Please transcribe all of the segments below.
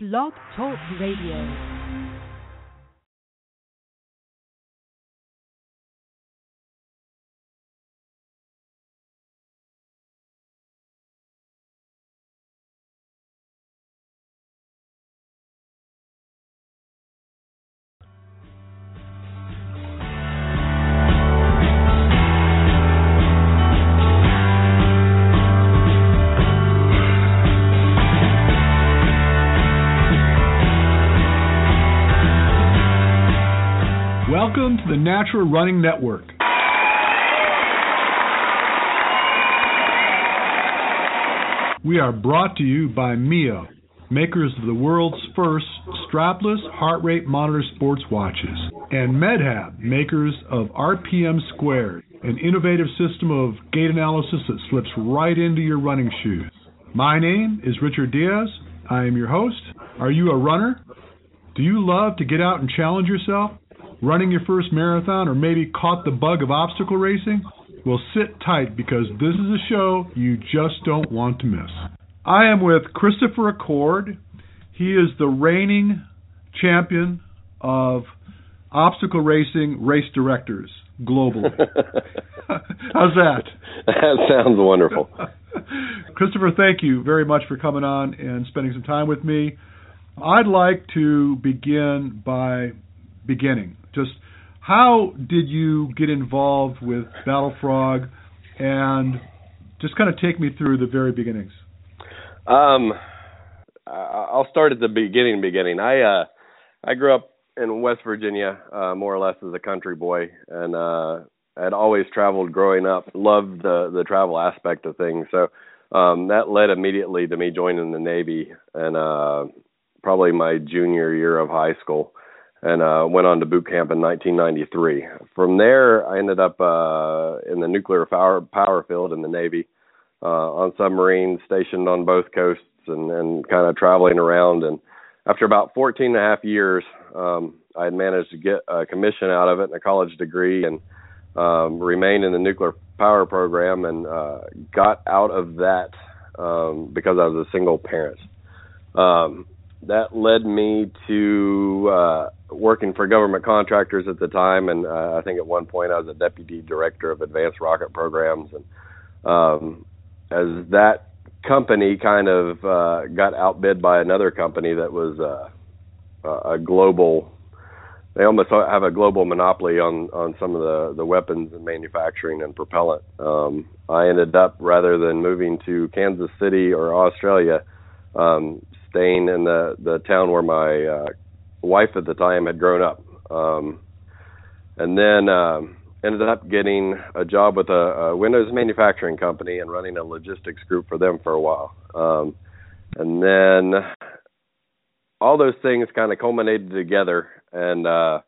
Blog Talk Radio. Welcome to the Natural Running Network. We are brought to you by Mio, makers of the world's first strapless heart rate monitor sports watches, and MedHab, makers of RPM Squared, an innovative system of gait analysis that slips right into your running shoes. My name is Richard Diaz. I am your host. Are you a runner? Do you love to get out and challenge yourself? Running your first marathon or maybe caught the bug of obstacle racing? Well, sit tight because this is a show you just don't want to miss. I am with Christopher Acord. He is the reigning champion of obstacle racing race directors globally. How's that? That sounds wonderful. Christopher, thank you very much for coming on and spending some time with me. I'd like to begin by beginning. Just how did you get involved with Battle Frog and just kind of take me through the very beginnings? Um, I'll start at the beginning. Beginning. I uh, I grew up in West Virginia, uh, more or less as a country boy, and uh, had always traveled growing up. Loved the the travel aspect of things. So um, that led immediately to me joining the Navy, and uh, probably my junior year of high school and uh, went on to boot camp in 1993. From there, I ended up uh, in the nuclear power, power field in the Navy uh, on submarines stationed on both coasts and, and kind of traveling around. And after about 14 and a half years, um, I had managed to get a commission out of it and a college degree and um, remained in the nuclear power program and uh, got out of that um, because I was a single parent. Um, that led me to uh, working for government contractors at the time, and uh, I think at one point I was a deputy director of advanced rocket programs. And um, as that company kind of uh, got outbid by another company that was uh, a global, they almost have a global monopoly on on some of the the weapons and manufacturing and propellant. Um, I ended up rather than moving to Kansas City or Australia. Um, staying in the the town where my uh, wife at the time had grown up, um, and then um, ended up getting a job with a, a Windows manufacturing company and running a logistics group for them for a while, um, and then all those things kind of culminated together and uh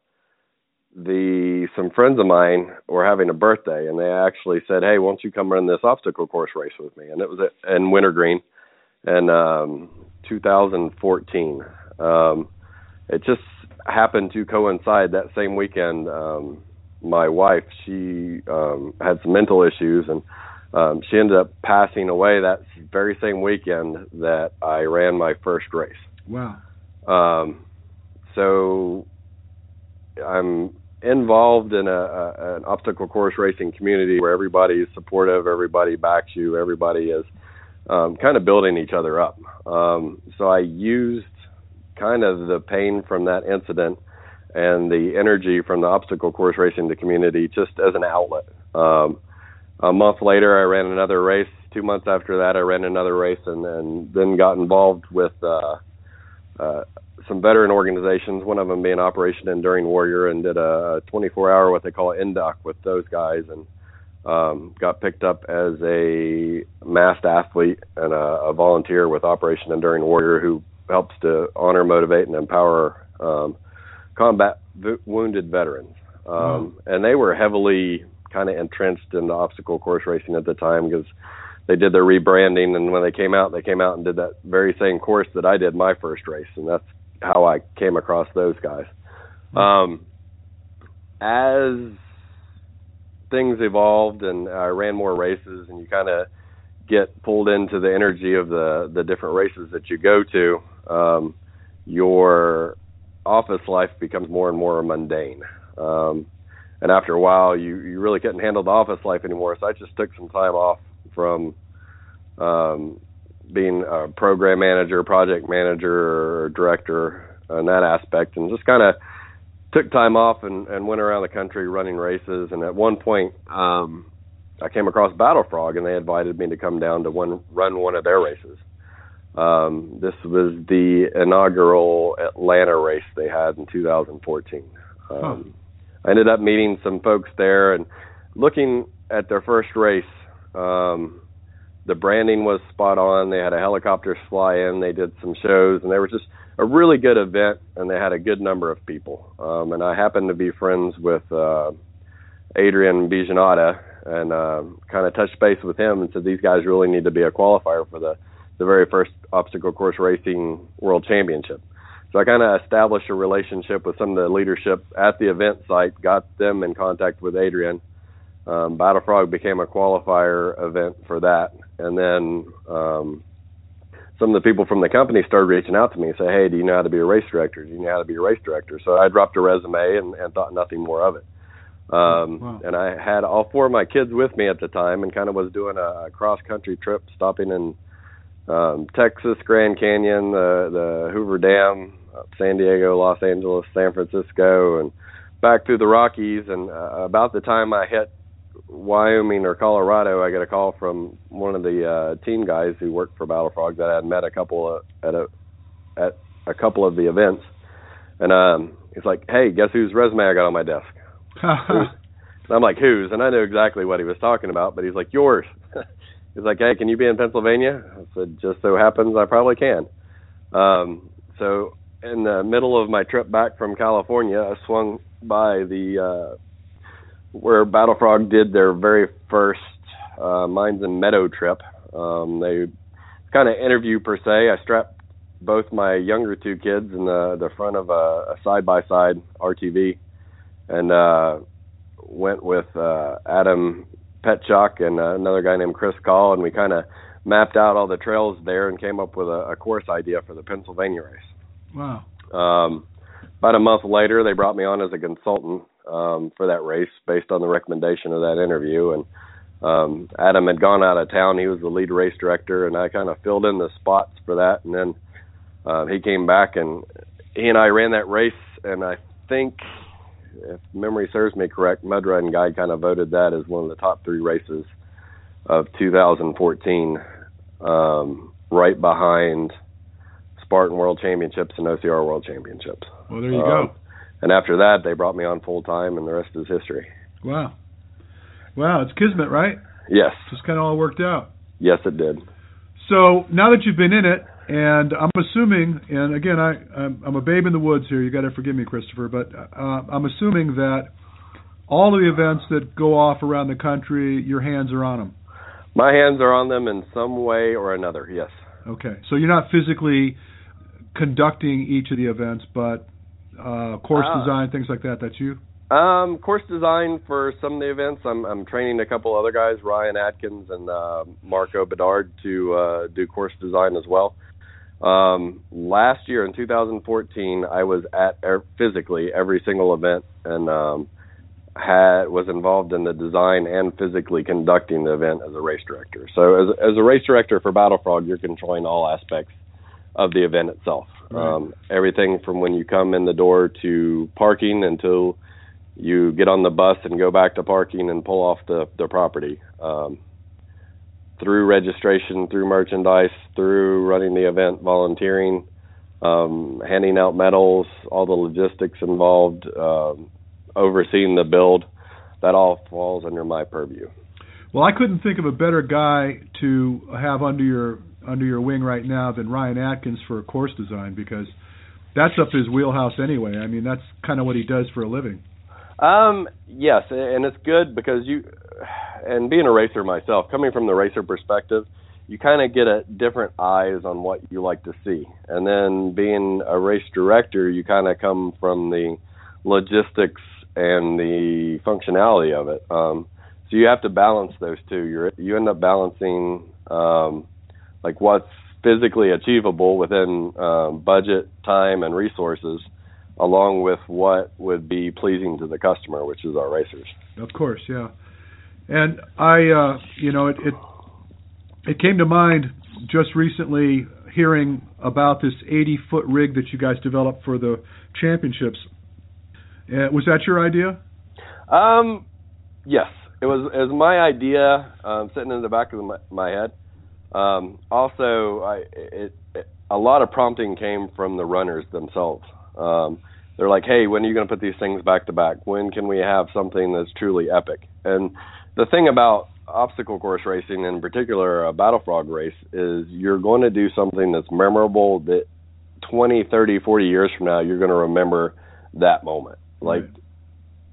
the some friends of mine were having a birthday and they actually said hey won't you come run this obstacle course race with me? And it was in wintergreen and um 2014. Um, it just happened to coincide that same weekend. Um, my wife, she um, had some mental issues, and um, she ended up passing away that very same weekend that I ran my first race. Wow. Um, so I'm involved in a, a an obstacle course racing community where everybody is supportive, everybody backs you, everybody is um, kind of building each other up. Um, so I used kind of the pain from that incident and the energy from the obstacle course racing the community just as an outlet. Um, a month later, I ran another race. Two months after that, I ran another race, and, and then got involved with uh, uh, some veteran organizations. One of them being Operation Enduring Warrior, and did a 24-hour what they call NDOC with those guys, and um, got picked up as a massed athlete and a, a volunteer with Operation Enduring Warrior, who helps to honor, motivate, and empower um, combat v- wounded veterans. Um, mm. And they were heavily kind of entrenched in the obstacle course racing at the time because they did their rebranding, and when they came out, they came out and did that very same course that I did my first race, and that's how I came across those guys. Um, as things evolved and I ran more races and you kind of get pulled into the energy of the the different races that you go to. Um, your office life becomes more and more mundane. Um, and after a while, you you really couldn't handle the office life anymore. So I just took some time off from um, being a program manager, project manager, or director in that aspect, and just kind of took time off and, and went around the country running races. And at one point, um, I came across Battle Frog, and they invited me to come down to one run one of their races. Um, this was the inaugural Atlanta race they had in 2014. Um, huh. I ended up meeting some folks there and looking at their first race. Um, the branding was spot on. They had a helicopter fly in. They did some shows, and they were just a really good event. And they had a good number of people. Um, and I happened to be friends with uh, Adrian Bijanada, and uh, kind of touched base with him and said these guys really need to be a qualifier for the the very first obstacle course racing world championship. So I kind of established a relationship with some of the leadership at the event site, got them in contact with Adrian. Um, Battle Frog became a qualifier event for that, and then um, some of the people from the company started reaching out to me and say, "Hey, do you know how to be a race director? Do you know how to be a race director?" So I dropped a resume and, and thought nothing more of it. Um, wow. And I had all four of my kids with me at the time, and kind of was doing a cross country trip, stopping in um, Texas, Grand Canyon, the the Hoover Dam, uh, San Diego, Los Angeles, San Francisco, and back through the Rockies. And uh, about the time I hit Wyoming or Colorado, I get a call from one of the uh, team guys who worked for Battle Frog that I had met a couple of, at a at a couple of the events, and um, he's like, "Hey, guess whose resume I got on my desk?" and I'm like, "Whose?" And I knew exactly what he was talking about, but he's like, "Yours." he's like, "Hey, can you be in Pennsylvania?" I said, "Just so happens I probably can." Um, so in the middle of my trip back from California, I swung by the uh, where Battle Frog did their very first uh, Mines and Meadow trip. Um, they kind of interview per se. I strapped both my younger two kids in the the front of a side by side RTV, and uh, went with uh, Adam Petchak and uh, another guy named Chris Call, and we kind of mapped out all the trails there and came up with a, a course idea for the Pennsylvania race. Wow. Um, about a month later, they brought me on as a consultant um, for that race based on the recommendation of that interview. And um, Adam had gone out of town; he was the lead race director, and I kind of filled in the spots for that. And then uh, he came back, and he and I ran that race. And I think, if memory serves me correct, Mud Run Guide kind of voted that as one of the top three races of 2014, um, right behind Spartan World Championships and OCR World Championships. Well, there you uh, go. And after that, they brought me on full time, and the rest is history. Wow. Wow, it's kismet, right? Yes. Just kind of all worked out. Yes, it did. So now that you've been in it, and I'm assuming, and again, I I'm, I'm a babe in the woods here. You got to forgive me, Christopher, but uh, I'm assuming that all of the events that go off around the country, your hands are on them. My hands are on them in some way or another. Yes. Okay, so you're not physically conducting each of the events, but uh, course uh, design, things like that. That's you. Um, course design for some of the events. I'm I'm training a couple other guys, Ryan Atkins and uh, Marco Bedard, to uh, do course design as well. Um, last year in 2014, I was at er- physically every single event and um, had was involved in the design and physically conducting the event as a race director. So as as a race director for Battle Frog, you're controlling all aspects of the event itself. Right. Um, everything from when you come in the door to parking until you get on the bus and go back to parking and pull off the, the property. Um, through registration, through merchandise, through running the event, volunteering, um, handing out medals, all the logistics involved, um, overseeing the build, that all falls under my purview. Well, I couldn't think of a better guy to have under your under your wing right now than Ryan Atkins for course design because that's up his wheelhouse anyway. I mean, that's kind of what he does for a living. Um, yes, and it's good because you, and being a racer myself, coming from the racer perspective, you kind of get a different eyes on what you like to see. And then being a race director, you kind of come from the logistics and the functionality of it. Um, so you have to balance those two. You you end up balancing um, like what's physically achievable within um, budget, time, and resources, along with what would be pleasing to the customer, which is our racers. Of course, yeah. And I, uh, you know, it, it it came to mind just recently hearing about this 80 foot rig that you guys developed for the championships. Uh, was that your idea? Um, yes, it was. It was my idea, um, sitting in the back of my, my head. Um, also, I, it, it, a lot of prompting came from the runners themselves. Um, they're like, "Hey, when are you going to put these things back to back? When can we have something that's truly epic?" And the thing about obstacle course racing, in particular a battle frog race, is you're going to do something that's memorable that 20, 30, 40 years from now you're going to remember that moment. Like Right.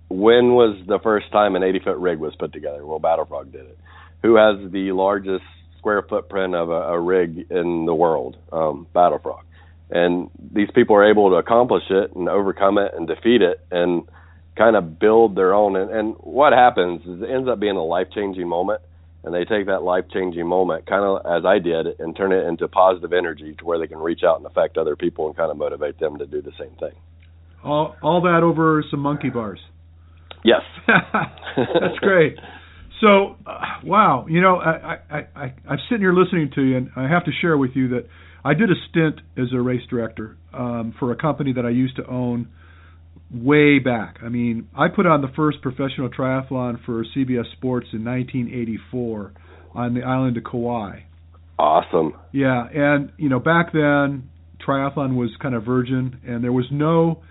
when was the first time an 80 foot rig was put together? Well, Battle Frog did it. Who has the largest square footprint of a, a rig in the world? Um, Battle Frog. And these people are able to accomplish it and overcome it and defeat it and kind of build their own. And, and what happens is it ends up being a life changing moment. And they take that life changing moment, kind of as I did, and turn it into positive energy to where they can reach out and affect other people and kind of motivate them to do the same thing. All all that over some monkey bars. Yes. That's great. So, uh, wow, you know, I, I, I, I'm sitting here listening to you, and I have to share with you that I did a stint as a race director um, for a company that I used to own way back. I mean, I put on the first professional triathlon for CBS Sports in 1984 on the island of Kauai. Awesome. Yeah, and you know, back then triathlon was kind of virgin, and there was no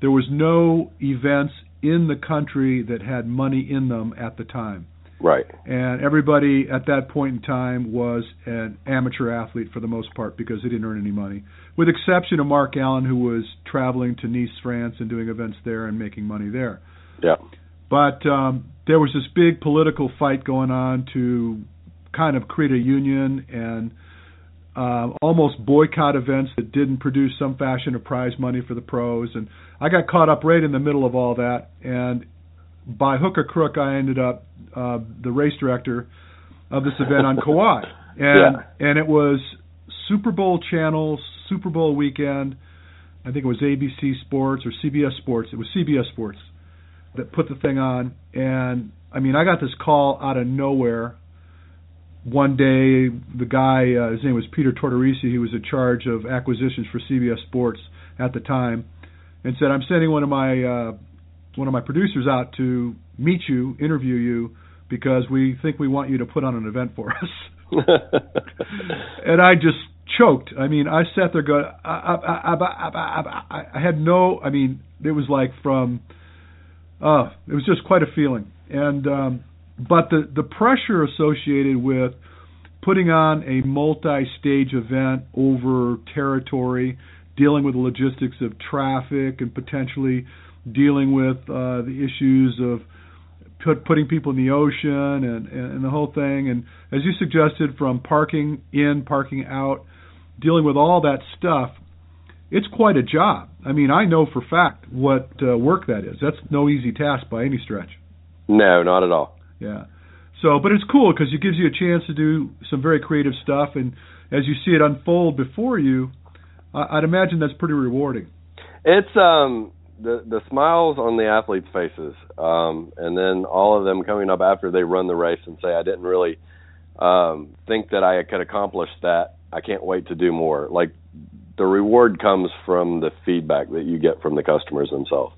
there was no events in the country that had money in them at the time. Right. And everybody at that point in time was an amateur athlete for the most part because they didn't earn any money, with exception of Mark Allen, who was traveling to Nice, France, and doing events there and making money there. Yeah. But um, there was this big political fight going on to kind of create a union and uh, almost boycott events that didn't produce some fashion of prize money for the pros. And I got caught up right in the middle of all that. And by hook or crook, I ended up uh, the race director of this event on Kauai. And Yeah. and it was Super Bowl channel, Super Bowl weekend. I think it was ABC Sports or CBS Sports. It was CBS Sports that put the thing on. And I mean, I got this call out of nowhere. One day, the guy, uh, his name was Peter Tortorici, he was in charge of acquisitions for CBS Sports at the time, and said, "I'm sending one of my uh, one of my producers out to meet you, interview you, because we think we want you to put on an event for us." and I just choked. I mean, I sat there going, I, I, I, I, had no. I mean, it was like from, uh, it was just quite a feeling. And um, but the the pressure associated with putting on a multi-stage event over territory, dealing with the logistics of traffic, and potentially dealing with uh, the issues of put, putting people in the ocean and, and, and the whole thing. And as you suggested, from parking in, parking out, dealing with all that stuff, it's quite a job. I mean, I know for fact what uh, work that is. That's no easy task by any stretch. no, not at all. Yeah. So, but it's cool because it gives you a chance to do some very creative stuff, and as you see it unfold before you, I- I'd imagine that's pretty rewarding. It's um the the smiles on the athletes' faces, um, and then all of them coming up after they run the race and say, "I didn't really um, think that I could accomplish that. I can't wait to do more." Like the reward comes from the feedback that you get from the customers themselves.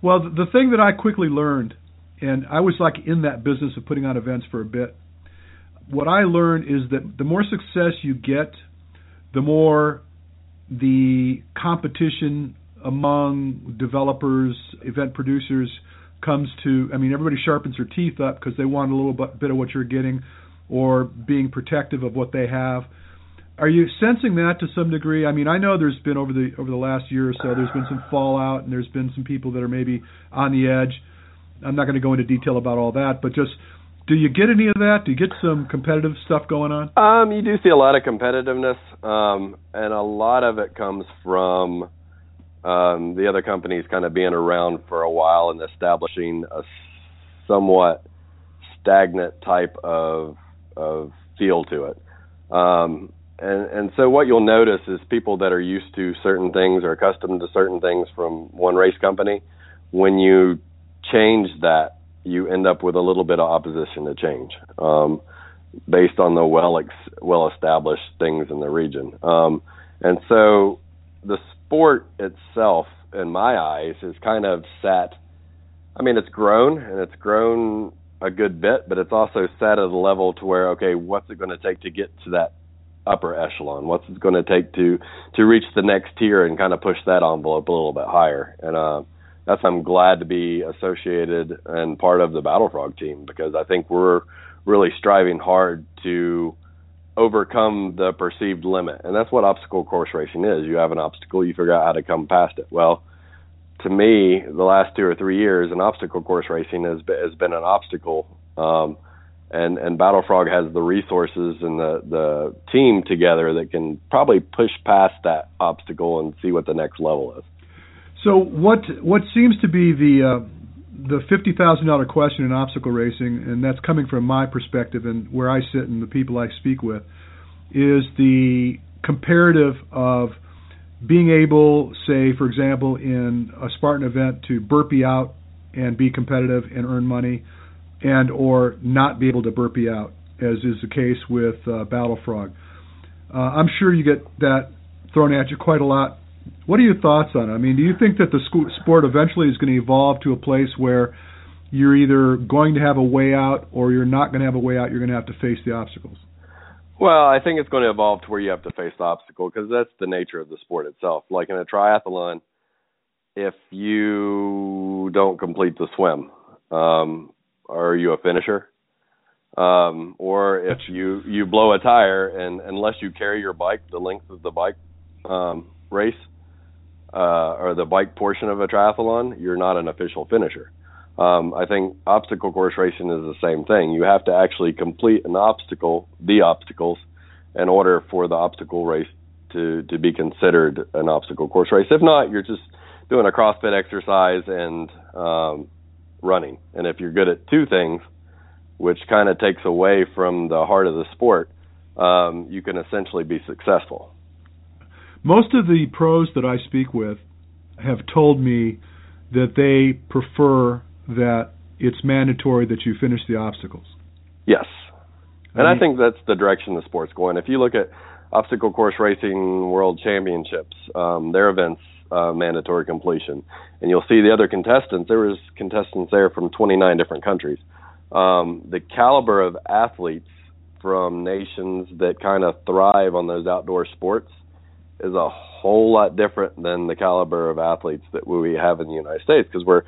Well, the thing that I quickly learned, and I was like in that business of putting on events for a bit. What I learned is that the more success you get, the more the competition among developers, event producers comes to. I mean, everybody sharpens their teeth up because they want a little bit of what you're getting, or being protective of what they have. Are you sensing that to some degree? I mean, I know there's been over the over the last year or so, there's been some fallout, and there's been some people that are maybe on the edge. I'm not going to go into detail about all that, but just do you get any of that? Do you get some competitive stuff going on? Um, you do see a lot of competitiveness, um, and a lot of it comes from um, the other companies kind of being around for a while and establishing a somewhat stagnant type of of feel to it. Um, and and so what you'll notice is people that are used to certain things or accustomed to certain things from one race company, when you change that, you end up with a little bit of opposition to change, um, based on the well ex- well established things in the region. Um, and so the sport itself, in my eyes, is kind of set. I mean, it's grown and it's grown a good bit, but it's also set at a level to where okay, what's it going to take to get to that upper echelon? What's it going to take to to reach the next tier and kind of push that envelope a little bit higher? And uh, that's I'm glad to be associated and part of the Battle Frog team because I think we're really striving hard to overcome the perceived limit, and that's what obstacle course racing is. You have an obstacle, you figure out how to come past it. Well, to me, the last two or three years, an obstacle course racing has been, has been an obstacle. Um, and and Battle Frog has the resources and the the team together that can probably push past that obstacle and see what the next level is. So what what seems to be the uh, the fifty thousand dollar question in obstacle racing, and that's coming from my perspective and where I sit and the people I speak with, is the comparative of being able, say, for example, in a Spartan event, to burpee out and be competitive and earn money and or not be able to burpee out, as is the case with uh, Battle Frog. Uh, I'm sure you get that thrown at you quite a lot. What are your thoughts on it? I mean, do you think that the sport eventually is going to evolve to a place where you're either going to have a way out or you're not going to have a way out? You're going to have to face the obstacles. Well, I think it's going to evolve to where you have to face the obstacle because that's the nature of the sport itself. Like in a triathlon, if you don't complete the swim, um, are you a finisher? Um, or if you you blow a tire and unless you carry your bike the length of the bike um, race uh, or the bike portion of a triathlon, you're not an official finisher. Um, I think obstacle course racing is the same thing. You have to actually complete an obstacle, the obstacles, in order for the obstacle race to to be considered an obstacle course race. If not, you're just doing a CrossFit exercise and um, running. And if you're good at two things, which kind of takes away from the heart of the sport, um, you can essentially be successful. Most of the pros that I speak with have told me that they prefer that it's mandatory that you finish the obstacles. Yes. And I, mean, I think that's the direction the sport's going. If you look at obstacle course racing world championships, um, their events uh, mandatory completion. And you'll see the other contestants. There was contestants there from 29 different countries. Um, the caliber of athletes from nations that kind of thrive on those outdoor sports is a whole lot different than the caliber of athletes that we have in the United States because we're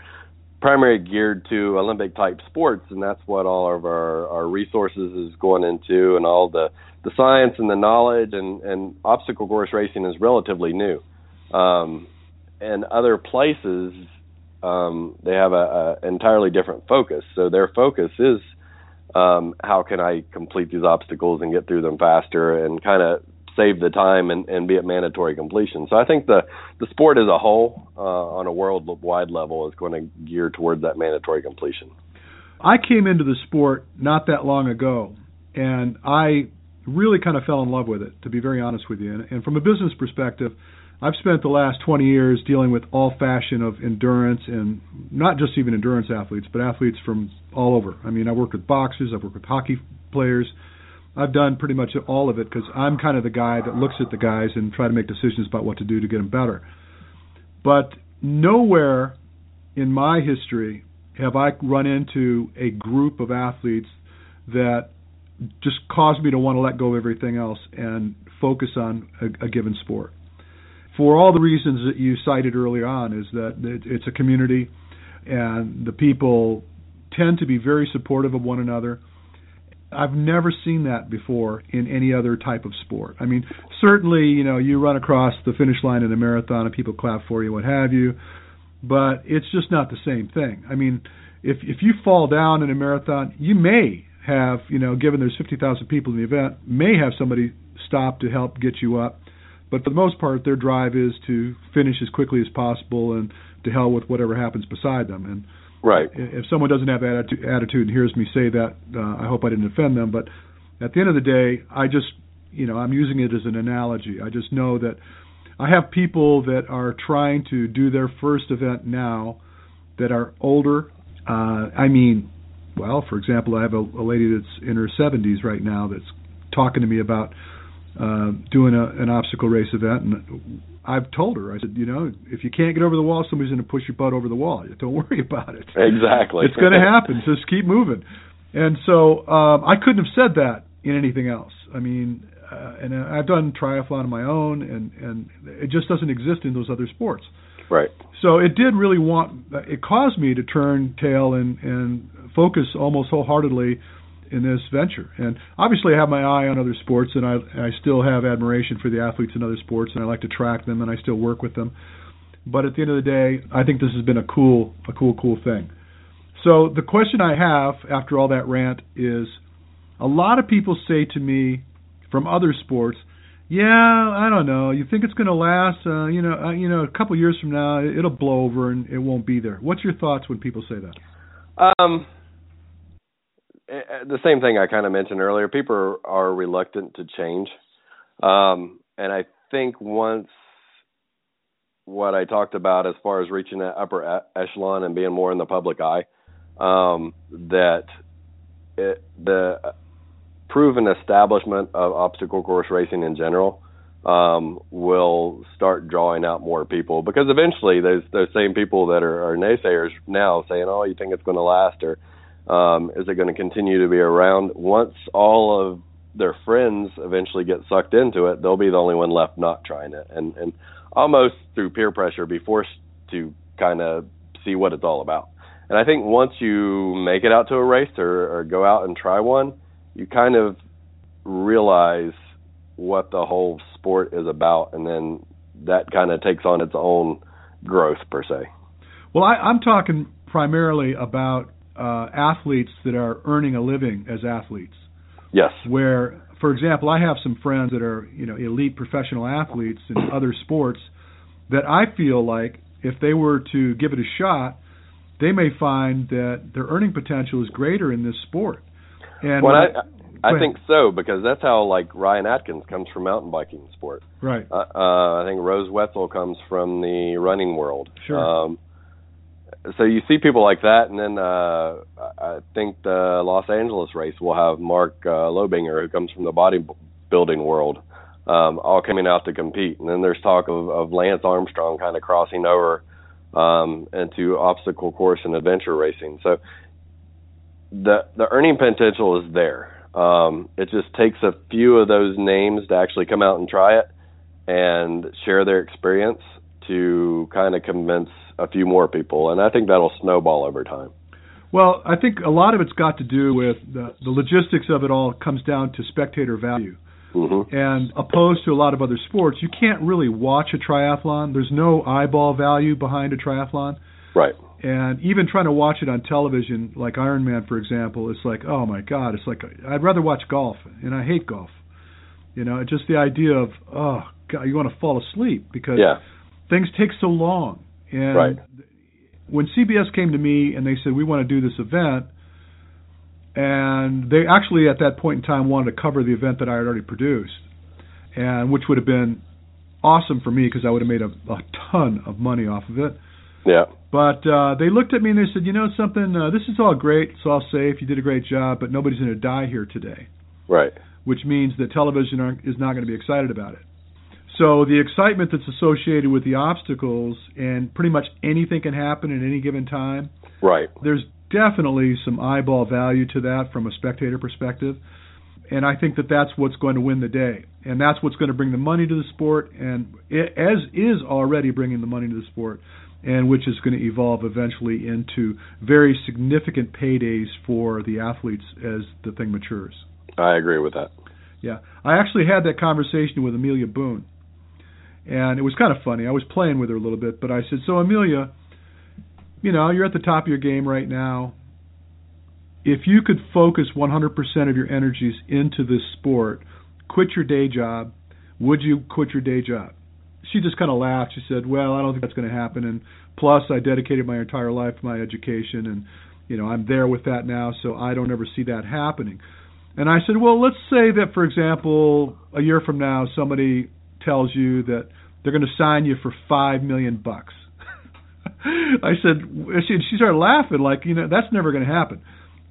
primarily geared to Olympic type sports, and that's what all of our, our resources is going into, and all the the science and the knowledge and and obstacle course racing is relatively new. Um, and other places, um, they have a, a entirely different focus. So their focus is um, how can I complete these obstacles and get through them faster and kind of save the time and, and be at mandatory completion. So I think the the sport as a whole, uh, on a worldwide level, is going to gear towards that mandatory completion. I came into the sport not that long ago, and I really kind of fell in love with it. To be very honest with you, and, and from a business perspective, I've spent the last 20 years dealing with all fashion of endurance and not just even endurance athletes, but athletes from all over. I mean, I worked with boxers, I've worked with hockey players. I've done pretty much all of it because I'm kind of the guy that looks at the guys and try to make decisions about what to do to get them better. But nowhere in my history have I run into a group of athletes that just caused me to want to let go of everything else and focus on a, a given sport for all the reasons that you cited earlier on, is that it's a community, and the people tend to be very supportive of one another. I've never seen that before in any other type of sport. I mean, certainly, you know, you run across the finish line in a marathon and people clap for you, what have you, but it's just not the same thing. I mean, if if you fall down in a marathon, you may have, you know, given there's 50,000 people in the event, may have somebody stop to help get you up but for the most part, their drive is to finish as quickly as possible and to hell with whatever happens beside them. And right, if someone doesn't have attitude, attitude and hears me say that, uh, I hope I didn't offend them. But at the end of the day, I just you know, I'm using it as an analogy. I just know that I have people that are trying to do their first event now that are older. Uh, I mean, well, for example, I have a, a lady that's in her 70s right now that's talking to me about uh, doing a, an obstacle race event, and I've told her, I said, you know, if you can't get over the wall, somebody's going to push your butt over the wall. Don't worry about it. Exactly. it's going to happen. Just keep moving. And so um, I couldn't have said that in anything else. I mean, uh, and I've done triathlon on my own, and and it just doesn't exist in those other sports. Right. So it did really want. It caused me to turn tail and and focus almost wholeheartedly in this venture. And obviously, I have my eye on other sports, and I I still have admiration for the athletes in other sports, and I like to track them, and I still work with them. But at the end of the day, I think this has been a cool a cool cool thing. So the question I have after all that rant is, a lot of people say to me from other sports, yeah, I don't know. You think it's going to last? Uh, you know, uh, you know, a couple years from now, it'll blow over and it won't be there. What's your thoughts when people say that? Um, the same thing I kind of mentioned earlier. People are, reluctant to change, um, and I think once what I talked about as far as reaching that upper echelon and being more in the public eye, um, that it, the proven establishment of obstacle course racing in general um, will start drawing out more people because eventually those those same people that are, are naysayers now saying, "Oh, you think it's going to last?" or um, is it going to continue to be around? Once all of their friends eventually get sucked into it, they'll be the only one left not trying it, and and almost through peer pressure, be forced to kind of see what it's all about. And I think once you make it out to a race or, or go out and try one, you kind of realize what the whole sport is about, and then that kind of takes on its own growth per se. Well, I, I'm talking primarily about uh, athletes that are earning a living as athletes. Yes. Where, for example, I have some friends that are you know elite professional athletes in other sports that I feel like if they were to give it a shot, they may find that their earning potential is greater in this sport. And well, I, I think so because that's how like Ryan Atkins comes from mountain biking sport. Right. Uh, uh, I think Rose Wetzel comes from the running world. Sure. Um, so you see people like that, and then uh, I think the Los Angeles race will have Mark uh, Lobliner, who comes from the bodybuilding world, um, all coming out to compete. And then there's talk of, of Lance Armstrong kind of crossing over um, into obstacle course and adventure racing. So the the earning potential is there. Um, it just takes a few of those names to actually come out and try it and share their experience to kind of convince a few more people, and I think that'll snowball over time. Well, I think a lot of it's got to do with the, the logistics of it all comes down to spectator value. Mm-hmm. And opposed to a lot of other sports, you can't really watch a triathlon. There's no eyeball value behind a triathlon. Right. And even trying to watch it on television, like Ironman, for example, it's like, oh my God, it's like I'd rather watch golf, and I hate golf. You know, just the idea of, oh God, you want to fall asleep because yeah. Things take so long. And right. when CBS came to me and they said we want to do this event, and they actually at that point in time wanted to cover the event that I had already produced, and which would have been awesome for me because I would have made a, a ton of money off of it. Yeah. But uh, they looked at me and they said, you know something, uh, this is all great, it's all safe, you did a great job, but nobody's going to die here today. Right. Which means that television is not going to be excited about it. So the excitement that's associated with the obstacles and pretty much anything can happen at any given time. Right. There's definitely some eyeball value to that from a spectator perspective. And I think that that's what's going to win the day. And that's what's going to bring the money to the sport and it, as is already bringing the money to the sport and which is going to evolve eventually into very significant paydays for the athletes as the thing matures. I agree with that. Yeah. I actually had that conversation with Amelia Boone and it was kind of funny. I was playing with her a little bit, but I said, "So Amelia, you know, you're at the top of your game right now. If you could focus 100% of your energies into this sport, quit your day job, would you quit your day job?" She just kind of laughed. She said, "Well, I don't think that's going to happen, and plus, I dedicated my entire life to my education, and you know, I'm there with that now, so I don't ever see that happening." And I said, well, let's say that, for example, a year from now, somebody tells you that they're going to sign you for five million bucks. I said, she, she started laughing, like, you know, that's never going to happen.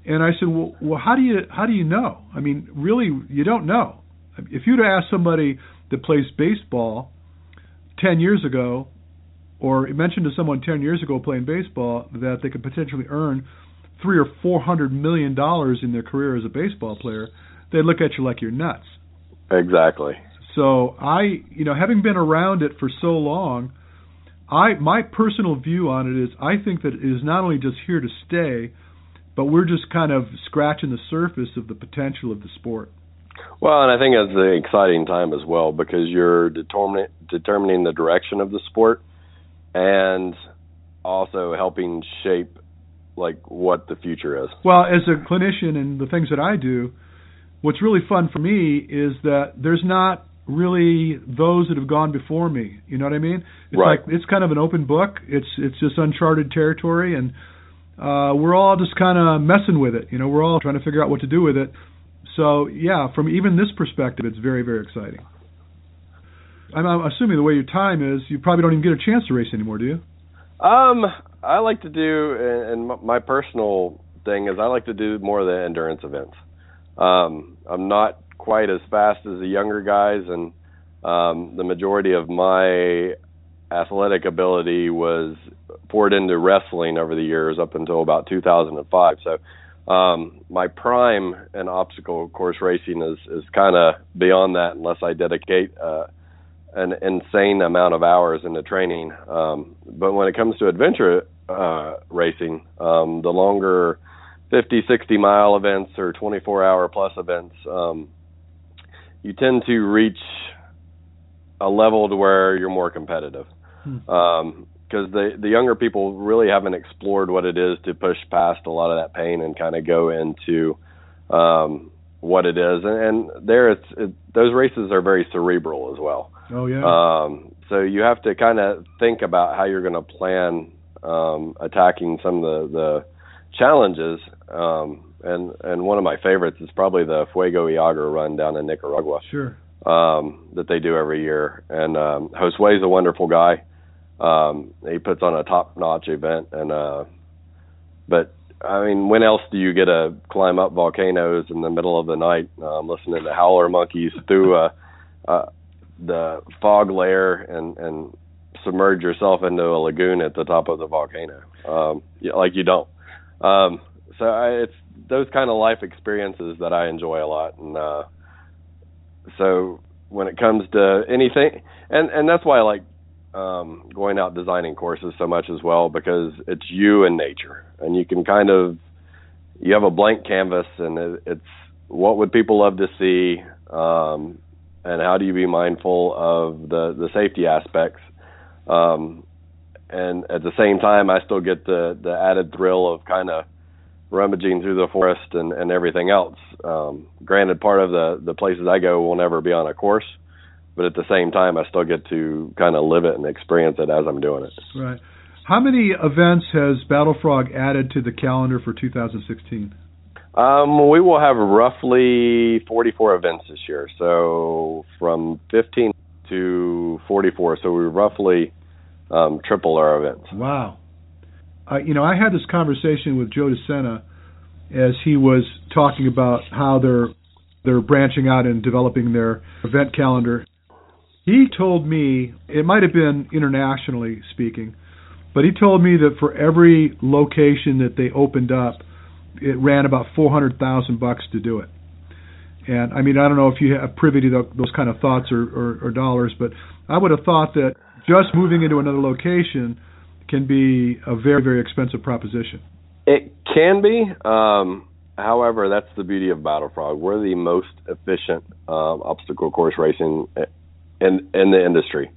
And I said, well, well, how do you how do you know? I mean, really, you don't know. If you'd asked somebody that plays baseball ten years ago, or mentioned to someone ten years ago playing baseball that they could potentially earn three or four hundred million dollars in their career as a baseball player, they'd look at you like you're nuts. Exactly. So I, you know, having been around it for so long, I my personal view on it is I think that it is not only just here to stay, but we're just kind of scratching the surface of the potential of the sport. Well, and I think it's an exciting time as well because you're determining determining the direction of the sport and also helping shape like what the future is. Well, as a clinician and the things that I do, what's really fun for me is that there's not really those that have gone before me. You know what I mean? It's right. like it's kind of an open book. It's it's just uncharted territory and uh we're all just kind of messing with it. You know, we're all trying to figure out what to do with it. So, yeah, from even this perspective it's very very exciting. I'm, I'm assuming the way your time is, you probably don't even get a chance to race anymore, do you? Um, I like to do, and my personal thing is, I like to do more of the endurance events. Um, I'm not quite as fast as the younger guys, and um, the majority of my athletic ability was poured into wrestling over the years up until about 2005. So um, my prime in obstacle course racing is is kind of beyond that unless I dedicate uh, an insane amount of hours into training. Um, but when it comes to adventure uh, racing, um, the longer 50, 60 mile events or 24 hour plus events, um, you tend to reach a level to where you're more competitive. Hmm. Um, because the the younger people really haven't explored what it is to push past a lot of that pain and kind of go into um, what it is. And, and there, it's it, those races are very cerebral as well. Oh yeah. Um, so you have to kind of think about how you're going to plan um, attacking some of the, the challenges. Um, and and one of my favorites is probably the Fuego Agua run down in Nicaragua. Sure. Um, that they do every year. And um, Josue's a wonderful guy. Um, he puts on a top-notch event, and uh, but I mean, when else do you get to climb up volcanoes in the middle of the night, um, listening to howler monkeys through uh, uh, the fog layer and and submerge yourself into a lagoon at the top of the volcano? Um, like you don't. Um, so I, it's those kind of life experiences that I enjoy a lot, and uh, so when it comes to anything, and and that's why I like um, going out designing courses so much as well because it's you and nature, and you can kind of you have a blank canvas, and it, it's what would people love to see, um, and how do you be mindful of the the safety aspects, um, and at the same time, I still get the the added thrill of kind of rummaging through the forest and, and everything else. Um, granted, part of the the places I go will never be on a course but at the same time, I still get to kind of live it and experience it as I'm doing it. Right. How many events has Battle Frog added to the calendar for 2016? Um, we will have roughly 44 events this year, so from 15 to 44. So we roughly um, triple our events. Wow. You know, I had this conversation with Joe DeSena as he was talking about how they're they're branching out and developing their event calendar. He told me, it might have been internationally speaking, but he told me that for every location that they opened up, it ran about 400,000 bucks to do it. And I mean, I don't know if you have privy to those kind of thoughts or, or, or dollars, but I would have thought that just moving into another location can be a very, very expensive proposition. It can be. Um, however, that's the beauty of Battle Frog. We're the most efficient um, obstacle course racing in in the industry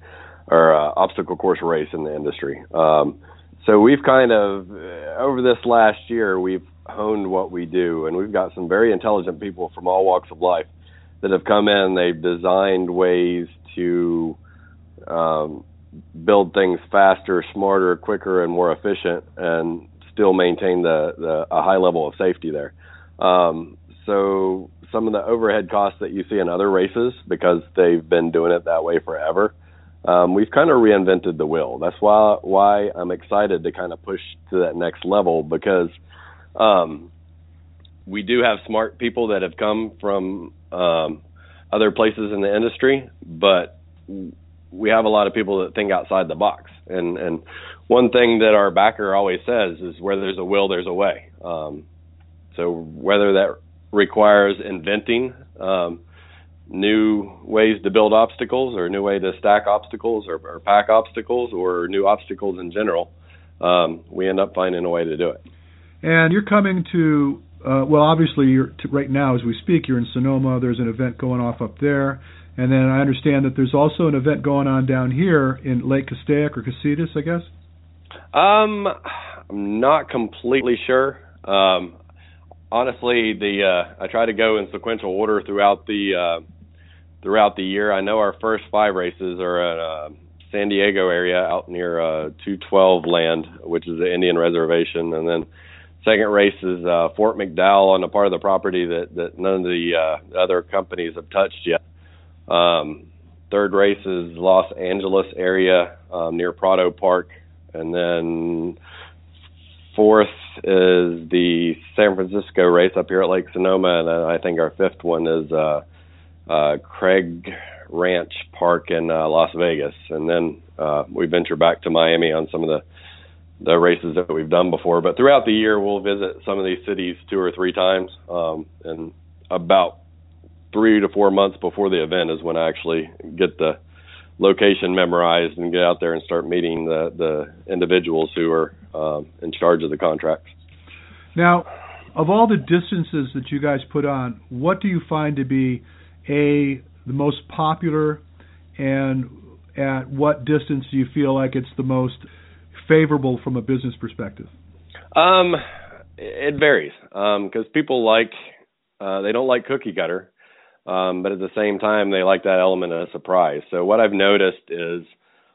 or uh, obstacle course race in the industry. Um, so we've kind of over this last year we've honed what we do, and we've got some very intelligent people from all walks of life that have come in. They've designed ways to um, build things faster, smarter, quicker, and more efficient, and still maintain the, the a high level of safety there. Um, so some of the overhead costs that you see in other races because they've been doing it that way forever. Um, we've kind of reinvented the wheel. That's why why I'm excited to kind of push to that next level because um, we do have smart people that have come from um, other places in the industry, but we have a lot of people that think outside the box. And and one thing that our backer always says is where there's a will, there's a way. Um, so whether that requires inventing um, new ways to build obstacles, or a new way to stack obstacles, or, or pack obstacles, or new obstacles in general, um, we end up finding a way to do it. And you're coming to uh, well, obviously, you're to, right now as we speak, you're in Sonoma. There's an event going off up there, and then I understand that there's also an event going on down here in Lake Castaic or Casitas, I guess. Um, I'm not completely sure. Um, honestly, the uh, I try to go in sequential order throughout the uh, throughout the year. I know our first five races are at uh, San Diego area, out near uh, 212 land, which is the Indian reservation, and then second race is uh, Fort McDowell on a part of the property that that none of the uh, other companies have touched yet. Um, third race is Los Angeles area um, near Prado Park, and then fourth is the San Francisco race up here at Lake Sonoma, and then I think our fifth one is uh, uh, Craig Ranch Park in uh, Las Vegas, and then uh, we venture back to Miami on some of the the races that we've done before. But throughout the year, we'll visit some of these cities two or three times, um, and about three to four months before the event is when I actually get the location memorized and get out there and start meeting the the individuals who are um, in charge of the contracts. Now, of all the distances that you guys put on, what do you find to be a the most popular, and at what distance do you feel like it's the most favorable from a business perspective? Um, it varies because um, people like uh, they don't like cookie cutter, um, but at the same time they like that element of surprise. So what I've noticed is,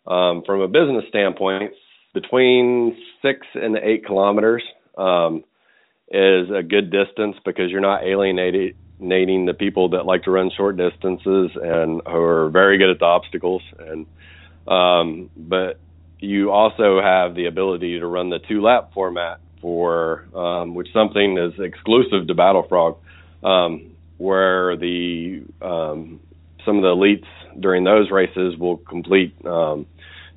um, from a business standpoint, between six and eight kilometers um, is a good distance because you're not alienating the people that like to run short distances and who are very good at the obstacles and um, but you also have the ability to run the two lap format for um, which something is exclusive to Battle Frog, um, where the um, some of the elites during those races will complete um,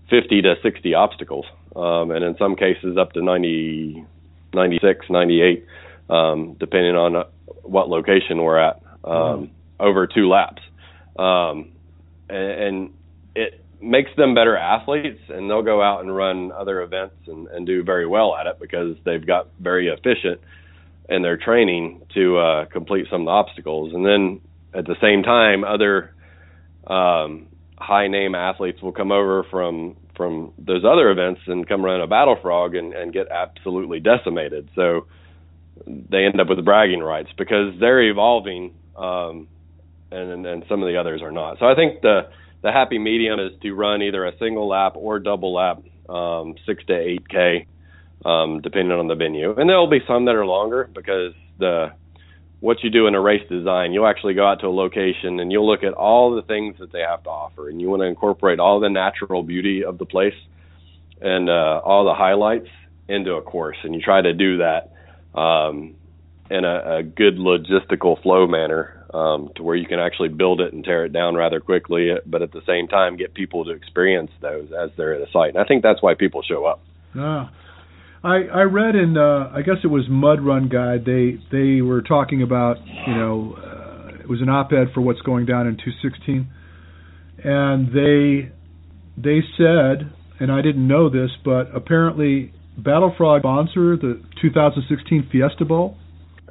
50 to 60 obstacles, um, and in some cases up to 90, 96, 98, um, depending on uh, what location we're at, um, mm. over two laps. Um, and, and it makes them better athletes and they'll go out and run other events and, and do very well at it because they've got very efficient in their training to uh, complete some of the obstacles. And then at the same time, other um, high name athletes will come over from from those other events and come run a battle frog and, and get absolutely decimated. So they end up with bragging rights because they're evolving um, and, and some of the others are not. So I think the the happy medium is to run either a single lap or double lap, um, six to eight k, um, depending on the venue. And there will be some that are longer because the what you do in a race design, you'll actually go out to a location and you'll look at all the things that they have to offer, and you want to incorporate all the natural beauty of the place and uh, all the highlights into a course, and you try to do that um, in a, a good logistical flow manner um, to where you can actually build it and tear it down rather quickly, but at the same time get people to experience those as they're at a site. And I think that's why people show up. Ah. I I read in uh, I guess it was Mud Run Guide they they were talking about you know uh, it was an op-ed for what's going down in 216 and they they said and I didn't know this but apparently Battle Frog sponsor the 2016 Fiesta Bowl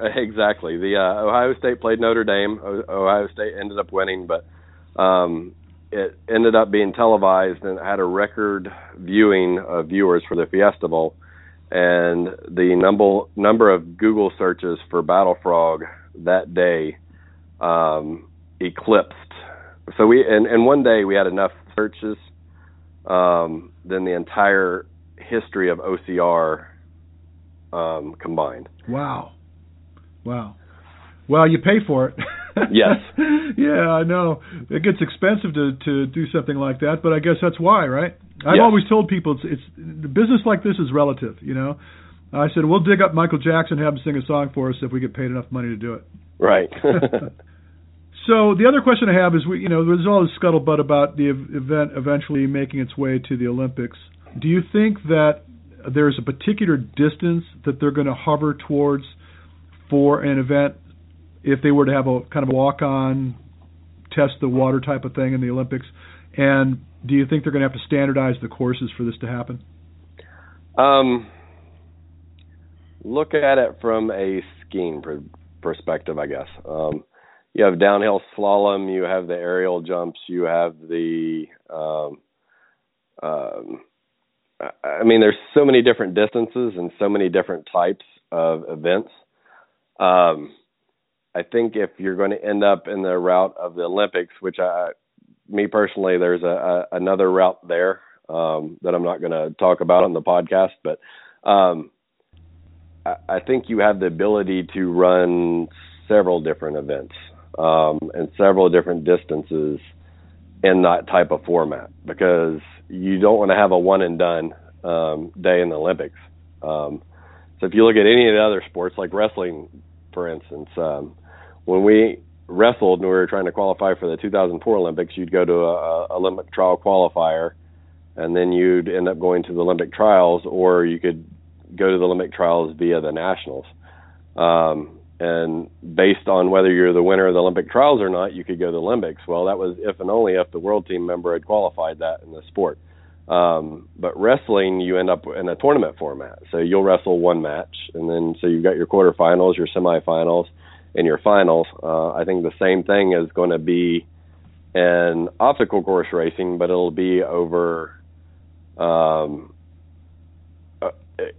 Exactly. The uh, Ohio State played Notre Dame. O- Ohio State ended up winning, but um, it ended up being televised and had a record viewing of viewers for the Fiesta Bowl. And the number number of Google searches for Battle Frog that day um, eclipsed. So we and, and one day we had enough searches um, than the entire history of OCR um, combined. Wow. Wow. Well, you pay for it. yes. yeah, I know. It gets expensive to to do something like that, but I guess that's why, right? I've Yes. always told people it's it's the business like this is relative, you know. I said we'll dig up Michael Jackson, and have him sing a song for us if we get paid enough money to do it. Right. So the other question I have is, we, you know, there's all this scuttlebutt about the event eventually making its way to the Olympics. Do you think that there's a particular distance that they're going to hover towards for an event if they were to have a kind of a walk-on, test the water type of thing in the Olympics? And do you think they're going to have to standardize the courses for this to happen? Um, look at it from a skiing per- perspective, I guess. Um, you have downhill slalom, you have the aerial jumps, you have the. Um, um, I mean, there's so many different distances and so many different types of events. Um, I think if you're going to end up in the route of the Olympics, which I, me personally, there's a, a another route there um, that I'm not going to talk about on the podcast, but um, I, I think you have the ability to run several different events um, and several different distances in that type of format because you don't want to have a one and done um, day in the Olympics. Um, so if you look at any of the other sports, like wrestling, for instance, um, when we wrestled and we were trying to qualify for the 2004 Olympics, you'd go to a, a Olympic trial qualifier, and then you'd end up going to the Olympic trials, or you could go to the Olympic trials via the nationals. Um, and based on whether you're the winner of the Olympic trials or not, you could go to the Olympics. Well, that was if and only if the world team member had qualified that in the sport. Um, but wrestling, you end up in a tournament format. So you'll wrestle one match, and then so you've got your quarterfinals, your semifinals, and your finals. Uh, I think the same thing is going to be in obstacle course racing, but it'll be over. Um, uh,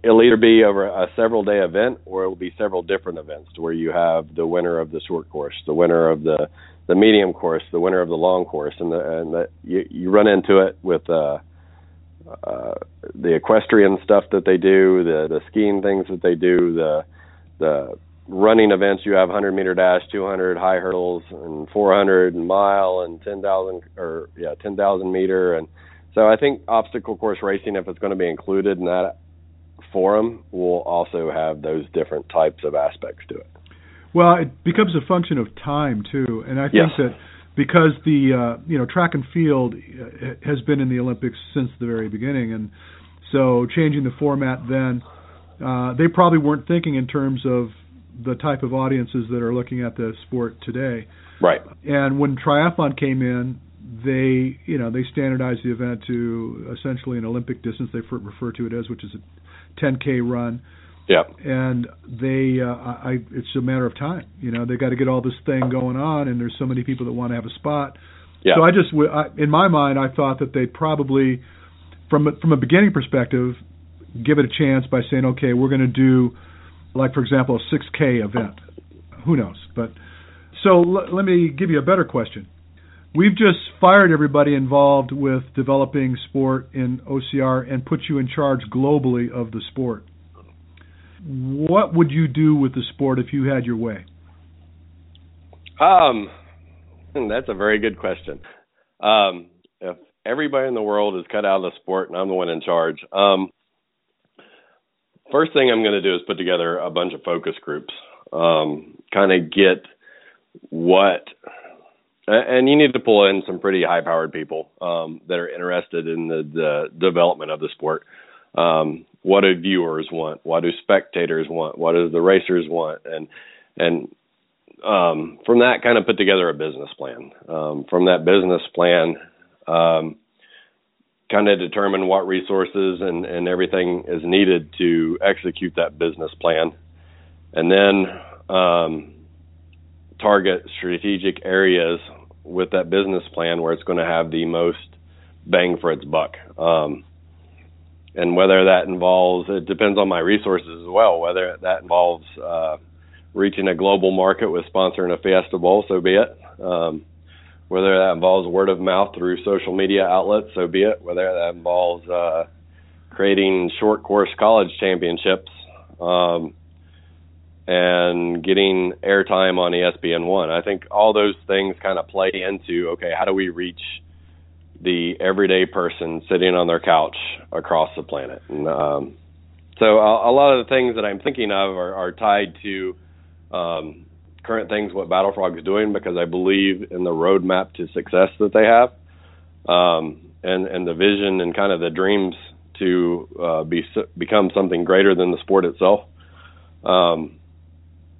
it'll either be over a several day event or it'll be several different events where you have the winner of the short course, the winner of the the medium course, the winner of the long course, and the and the, you you run into it with uh, uh, the equestrian stuff that they do, the the skiing things that they do, the the running events. You have 100 meter dash, 200 high hurdles, and 400 and mile and 10,000 or yeah 10,000 meter, and so I think obstacle course racing, if it's going to be included in that forum, will also have those different types of aspects to it. Well, it becomes a function of time too, and I think Yes. that because the uh, you know track and field uh, has been in the Olympics since the very beginning, and so changing the format then, uh, they probably weren't thinking in terms of the type of audiences that are looking at the sport today. Right. And when triathlon came in, they you know they standardized the event to essentially an Olympic distance. They refer to it as, which is a 10k run Yeah. and they uh, I it's a matter of time. You know, they got to get all this thing going on, and there's so many people that want to have a spot. Yeah. So I just I, in my mind, I thought that they'd probably, from a, from a beginning perspective, give it a chance by saying, okay, we're going to do, like for example, a 6K event. Who knows? But so l- let me give you a better question. We've just fired everybody involved with developing sport in OCR and put you in charge globally of the sport what would you do with the sport if you had your way? Um, that's a very good question. Um, if everybody in the world is cut out of the sport and I'm the one in charge, um, first thing I'm going to do is put together a bunch of focus groups, um, kind of get what, and you need to pull in some pretty high powered people um, that are interested in the, the development of the sport. Um, what do viewers want? What do spectators want? What do the racers want? And and um, from that, kind of put together a business plan. Um, from that business plan, um, kind of determine what resources and, and everything is needed to execute that business plan, and then um, target strategic areas with that business plan where it's going to have the most bang for its buck. Um, and whether that involves, it depends on my resources as well. Whether that involves uh, reaching a global market with sponsoring a Fiesta so be it. Um, whether that involves word of mouth through social media outlets, so be it. Whether that involves uh, creating short course college championships, um, and getting airtime on ESPN one. I think all those things kind of play into okay, how do we reach the everyday person sitting on their couch across the planet? And, um, so a, a, lot of the things that I'm thinking of are, are tied to um, current things what Battle Frog is doing because I believe in the roadmap to success that they have, um, and and the vision and kind of the dreams to uh, be become something greater than the sport itself. Um,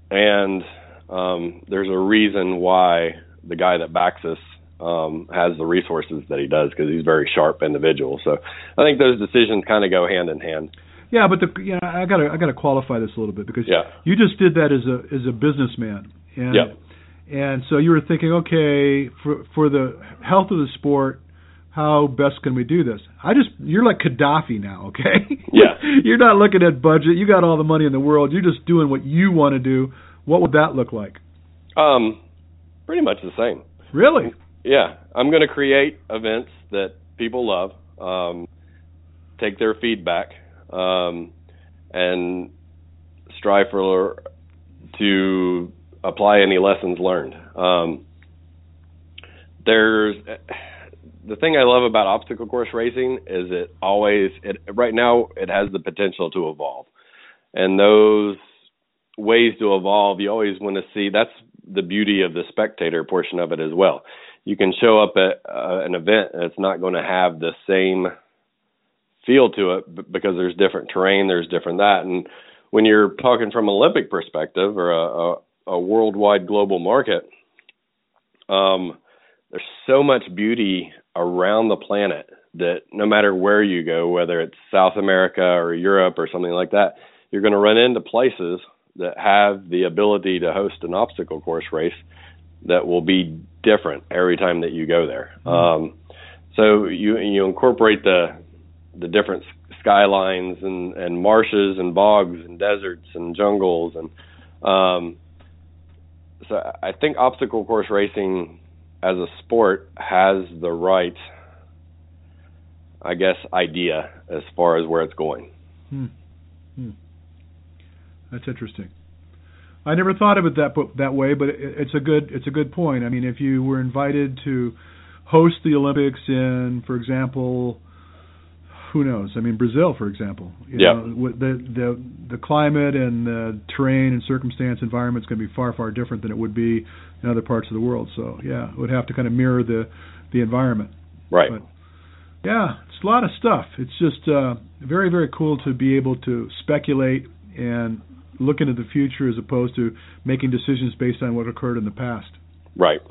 and um, there's a reason why the guy that backs us um, has the resources that he does because he's a very sharp individual. So I think those decisions kind of go hand in hand. Yeah, but the you know, I gotta I gotta qualify this a little bit because yeah. you just did that as a as a businessman. And, yeah. And so you were thinking, okay, for for the health of the sport, how best can we do this? I just you're like Gaddafi now, okay? Yeah. you're not looking at budget. You got all the money in the world. You're just doing what you want to do. What would that look like? Um, pretty much the same. Really? Yeah, I'm going to create events that people love. Um, take their feedback um, and strive for to apply any lessons learned. Um, there's the thing I love about obstacle course racing is it always it right now it has the potential to evolve, and those ways to evolve you always want to see. That's the beauty of the spectator portion of it as well. You can show up at uh, an event and it's not going to have the same feel to it because there's different terrain, there's different that, and when you're talking from Olympic perspective or a, a, a worldwide global market, um, there's so much beauty around the planet that no matter where you go, whether it's South America or Europe or something like that, you're going to run into places that have the ability to host an obstacle course race that will be different every time that you go there. Mm-hmm. Um, so you you incorporate the the different skylines and and marshes and bogs and deserts and jungles and um, so I think obstacle course racing as a sport has the right, I guess, idea as far as where it's going. Hmm. Hmm. That's interesting. I never thought of it that that way, but it, it's a good it's a good point. I mean, if you were invited to host the Olympics in, for example, who knows? I mean, Brazil, for example. You yeah. Know, the the the climate and the terrain and circumstance environment is going to be far far different than it would be in other parts of the world. So yeah, it would have to kind of mirror the the environment. Right. But, yeah, it's a lot of stuff. It's just uh, very very cool to be able to speculate and look into the future as opposed to making decisions based on what occurred in the past. Right.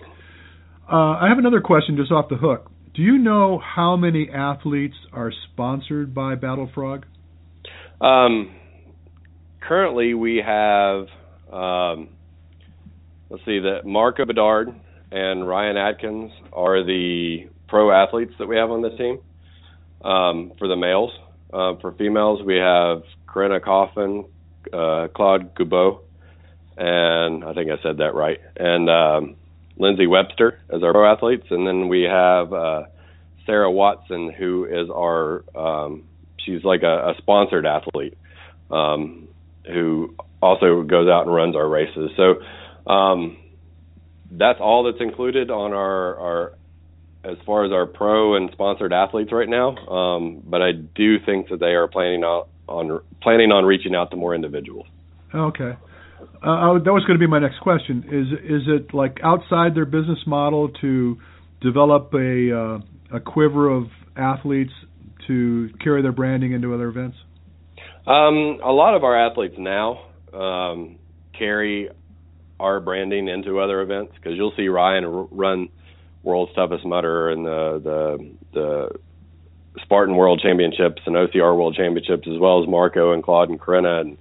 Uh, I have another question just off the hook. Do you know how many athletes are sponsored by Battle Frog? Um, currently, we have um, let's see that Marco Bedard and Ryan Atkins are the pro athletes that we have on this team um, for the males. Uh, for females, we have Corinna Coffin, uh, Claude Godbout, and I think I said that right, and um, Lindsay Webster as our pro athletes, and then we have uh, Sarah Watson, who is our um, she's like a, a sponsored athlete um, who also goes out and runs our races. So um, that's all that's included on our, our as far as our pro and sponsored athletes right now. Um, but I do think that they are planning on, on planning on reaching out to more individuals. Okay. Uh, that was going to be my next question. Is is it like outside their business model to develop a uh, a quiver of athletes to carry their branding into other events? Um, a lot of our athletes now um, carry our branding into other events because you'll see Ryan run World's Toughest Mudder and the the the Spartan World Championships and OCR World Championships as well as Marco and Claude and Corinna and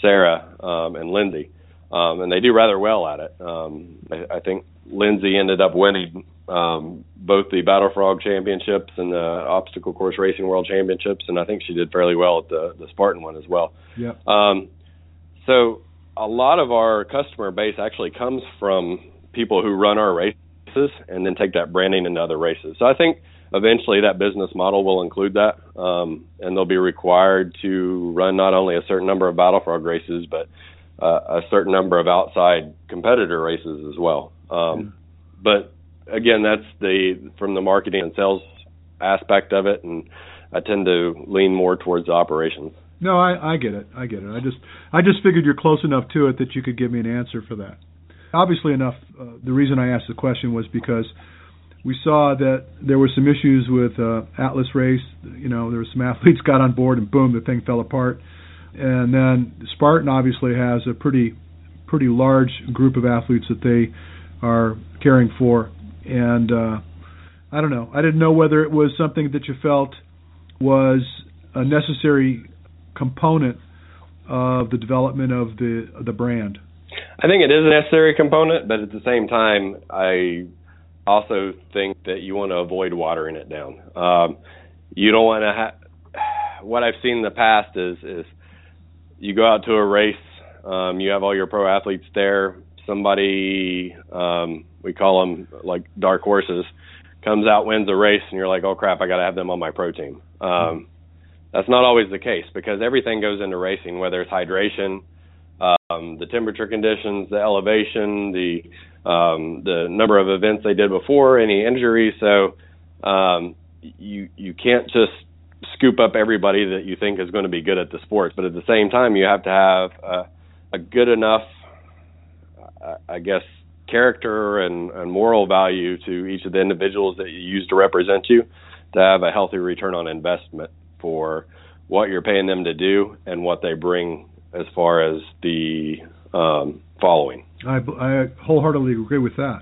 Sarah um, and Lindsay. Um, and they do rather well at it. Um, I, I think Lindsay ended up winning um, both the Battle Frog Championships and the Obstacle Course Racing World Championships, and I think she did fairly well at the the Spartan one as well. Yeah. Um, so a lot of our customer base actually comes from people who run our races and then take that branding into other races. So I think eventually that business model will include that, um, and they'll be required to run not only a certain number of Battle Frog races, but uh, a certain number of outside competitor races as well. Um, but again, that's the from the marketing and sales aspect of it, and I tend to lean more towards operations. No, I, I get it. I get it. I just I just figured you're close enough to it that you could give me an answer for that. Obviously enough. Uh, the reason I asked the question was because we saw that there were some issues with uh, Atlas Race. You know, there were some athletes got on board, and boom, the thing fell apart. And then Spartan obviously has a pretty pretty large group of athletes that they are caring for, and uh, I don't know. I didn't know whether it was something that you felt was a necessary component of the development of the the brand. I think it is a necessary component, but at the same time, I also think that you want to avoid watering it down. Um, you don't want to. Ha- what I've seen in the past is is you go out to a race, um, you have all your pro athletes there. Somebody, um, we call them like dark horses, comes out, wins a race, and you're like, oh crap, I got to have them on my pro team. Um, that's not always the case because everything goes into racing, whether it's hydration, um, the temperature conditions, the elevation, the um, the number of events they did before, any injuries. So um, you you can't just scoop up everybody that you think is going to be good at the sport, but at the same time, you have to have a, a good enough, I guess, character and, and moral value to each of the individuals that you use to represent you to have a healthy return on investment for what you're paying them to do and what they bring as far as the um, following. I, I wholeheartedly agree with that.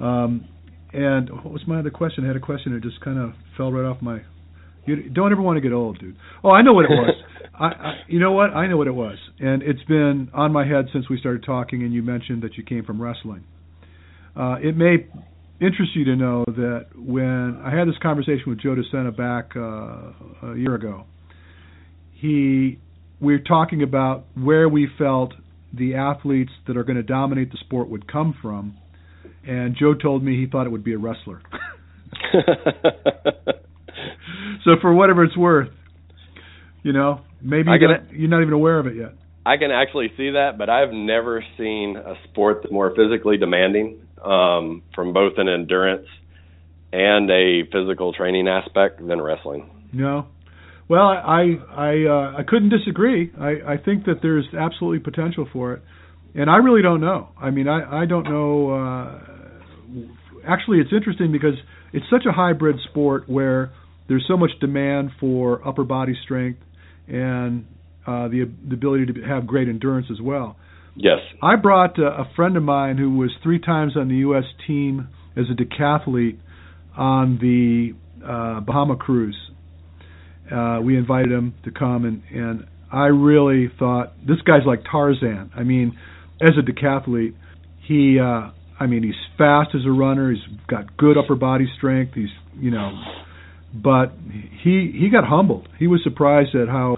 Um, and what was my other question? I had a question that just kind of fell right off my. You don't ever want to get old, dude. Oh, I know what it was. I, I, you know what? I know what it was, and it's been on my head since we started talking. And you mentioned that you came from wrestling. Uh, it may interest you to know that when I had this conversation with Joe DeSena back uh, a year ago, he we're talking about where we felt the athletes that are going to dominate the sport would come from, and Joe told me he thought it would be a wrestler. so for whatever it's worth, you know, maybe you can, you're not even aware of it yet. I can actually see that, but I've never seen a sport that's more physically demanding um, from both an endurance and a physical training aspect than wrestling. No, well, I I uh, I couldn't disagree. I I think that there's absolutely potential for it, and I really don't know. I mean, I I don't know. Uh, actually, it's interesting because it's such a hybrid sport where there's so much demand for upper body strength and uh, the the ability to have great endurance as well. Yes. I brought a, a friend of mine who was three times on the U.S. team as a decathlete on the uh, Bahama cruise uh, we invited him to come, and and I really thought this guy's like Tarzan. I mean, as a decathlete, he, uh, I mean, he's fast as a runner. He's got good upper body strength. He's, you know, but he he got humbled. He was surprised at how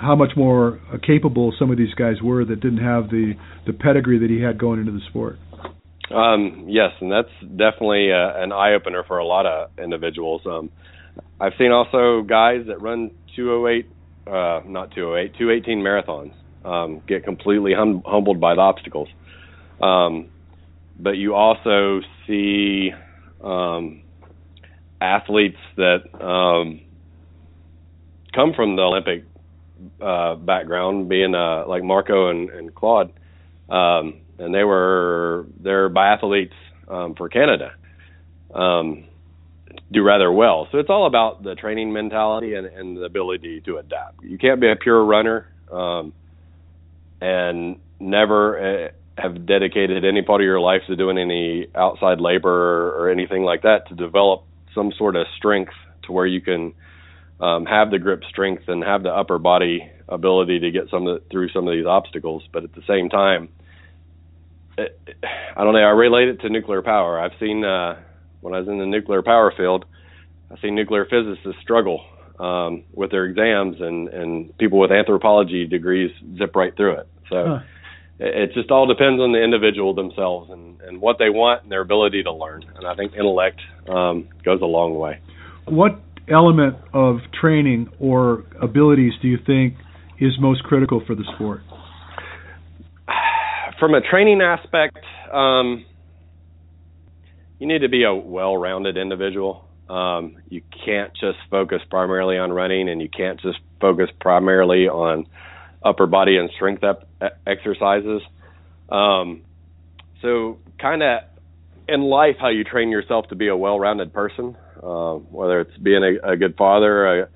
how much more capable some of these guys were that didn't have the the pedigree that he had going into the sport. Um, yes, and that's definitely uh, an eye opener for a lot of individuals. Um, I've seen also guys that run 208, uh, not 208, 218 marathons um, get completely hum- humbled by the obstacles. Um, but you also see um, athletes that um, come from the Olympic uh, background, being uh, like Marco and, and Claude, um, and they were they're biathletes um, for Canada. Um, do rather well. So it's all about the training mentality and, and the ability to adapt. You can't be a pure runner um, and never uh, have dedicated any part of your life to doing any outside labor or, anything like that to develop some sort of strength to where you can um, have the grip strength and have the upper body ability to get some the, through some of these obstacles. But at the same time, it, I don't know. I relate it to nuclear power. I've seen. Uh, when I was in the nuclear power field, I see nuclear physicists struggle um, with their exams, and and people with anthropology degrees zip right through it. So. Huh. It, just all depends on the individual themselves and, and what they want and their ability to learn. And I think intellect um, goes a long way. What element of training or abilities do you think is most critical for the sport? from a training aspect, um, you need to be a well-rounded individual. Um, you can't just focus primarily on running, and you can't just focus primarily on upper body and strength exercises. Um, so, kind of in life, how you train yourself to be a well-rounded person, uh, whether it's being a, a good father, a,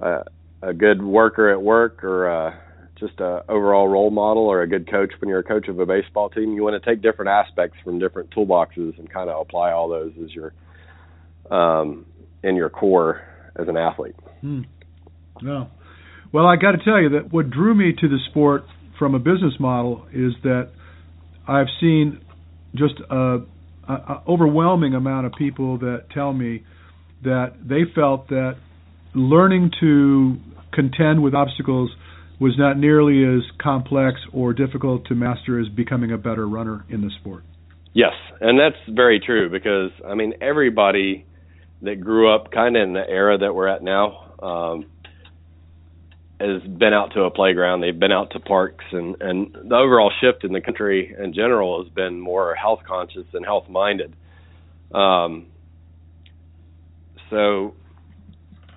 a, a good worker at work, or uh, just a overall role model or a good coach when you're a coach of a baseball team. You want to take different aspects from different toolboxes and kind of apply all those as your um, in your core as an athlete. Hmm. Well, I got to tell you that what drew me to the sport from a business model is that I've seen just a, a, a overwhelming amount of people that tell me that they felt that learning to contend with obstacles was not nearly as complex or difficult to master as becoming a better runner in the sport. Yes, and that's very true because I mean everybody that grew up kind of in the era that we're at now um, has been out to a playground. They've been out to parks, and and the overall shift in the country in general has been more health conscious and health minded. Um, so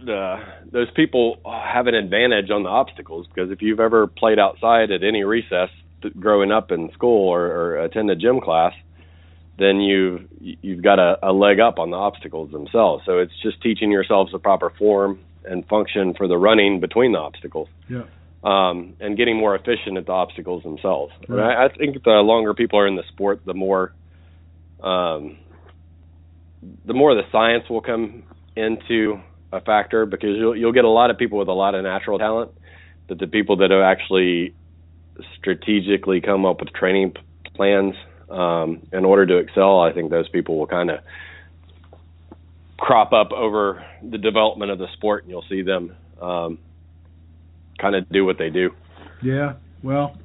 the those people have an advantage on the obstacles because if you've ever played outside at any recess growing up in school or, or attended gym class, then you've you've got a, a leg up on the obstacles themselves. So it's just teaching yourselves the proper form and function for the running between the obstacles. Yeah. Um, and getting more efficient at the obstacles themselves. Right. And I, I think the longer people are in the sport, the more um, the more the science will come into a factor because you'll you'll get a lot of people with a lot of natural talent, but the people that have actually strategically come up with training p- plans um, in order to excel, I think those people will kind of crop up over the development of the sport, and you'll see them um, kind of do what they do. Yeah. Well.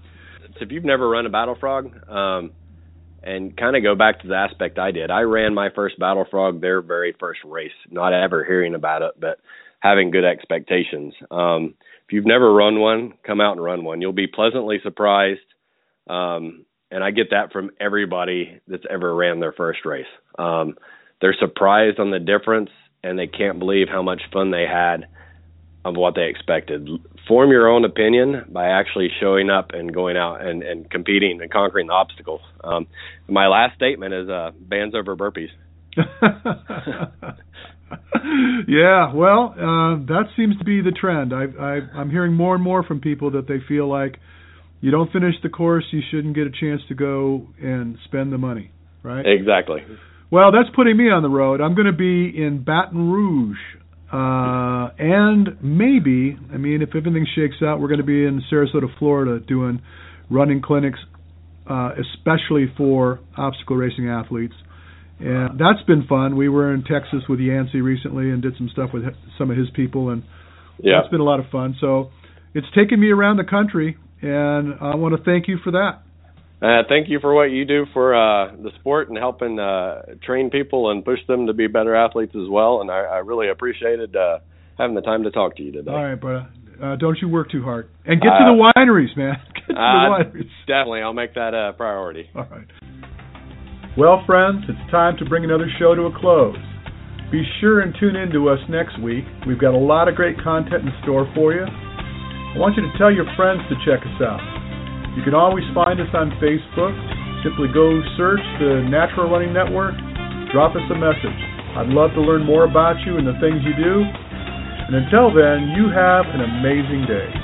If you've never run a battle frog, um, and kind of go back to the aspect I did. I ran my first Battle Frog their very first race, not ever hearing about it, but having good expectations. Um, if you've never run one, come out and run one. You'll be pleasantly surprised. Um, and I get that from everybody that's ever ran their first race. Um, they're surprised on the difference and they can't believe how much fun they had of what they expected. Form your own opinion by actually showing up and going out and, and competing and conquering the obstacles. Um, my last statement is uh, bands over burpees. yeah, well, uh, that seems to be the trend. I, I, I'm hearing more and more from people that they feel like you don't finish the course, you shouldn't get a chance to go and spend the money, right? Exactly. Well, that's putting me on the road. I'm going to be in Baton Rouge uh, and maybe, I mean, if everything shakes out, we're going to be in Sarasota, Florida, doing running clinics, uh, especially for obstacle racing athletes. And that's been fun. We were in Texas with Yancy recently and did some stuff with some of his people, and yeah. that's been a lot of fun. So it's taken me around the country, and I want to thank you for that. Uh, thank you for what you do for uh, the sport and helping uh, train people and push them to be better athletes as well. And I, I really appreciated uh, having the time to talk to you today. All right, brother. Uh, don't you work too hard. And get to the wineries, man. Get to the wineries. Definitely. I'll make that a priority. All right. Well, friends, it's time to bring another show to a close. Be sure and tune in to us next week. We've got a lot of great content in store for you. I want you to tell your friends to check us out. You can always find us on Facebook. Simply go search the Natural Running Network, drop us a message. I'd love to learn more about you and the things you do. And until then, you have an amazing day.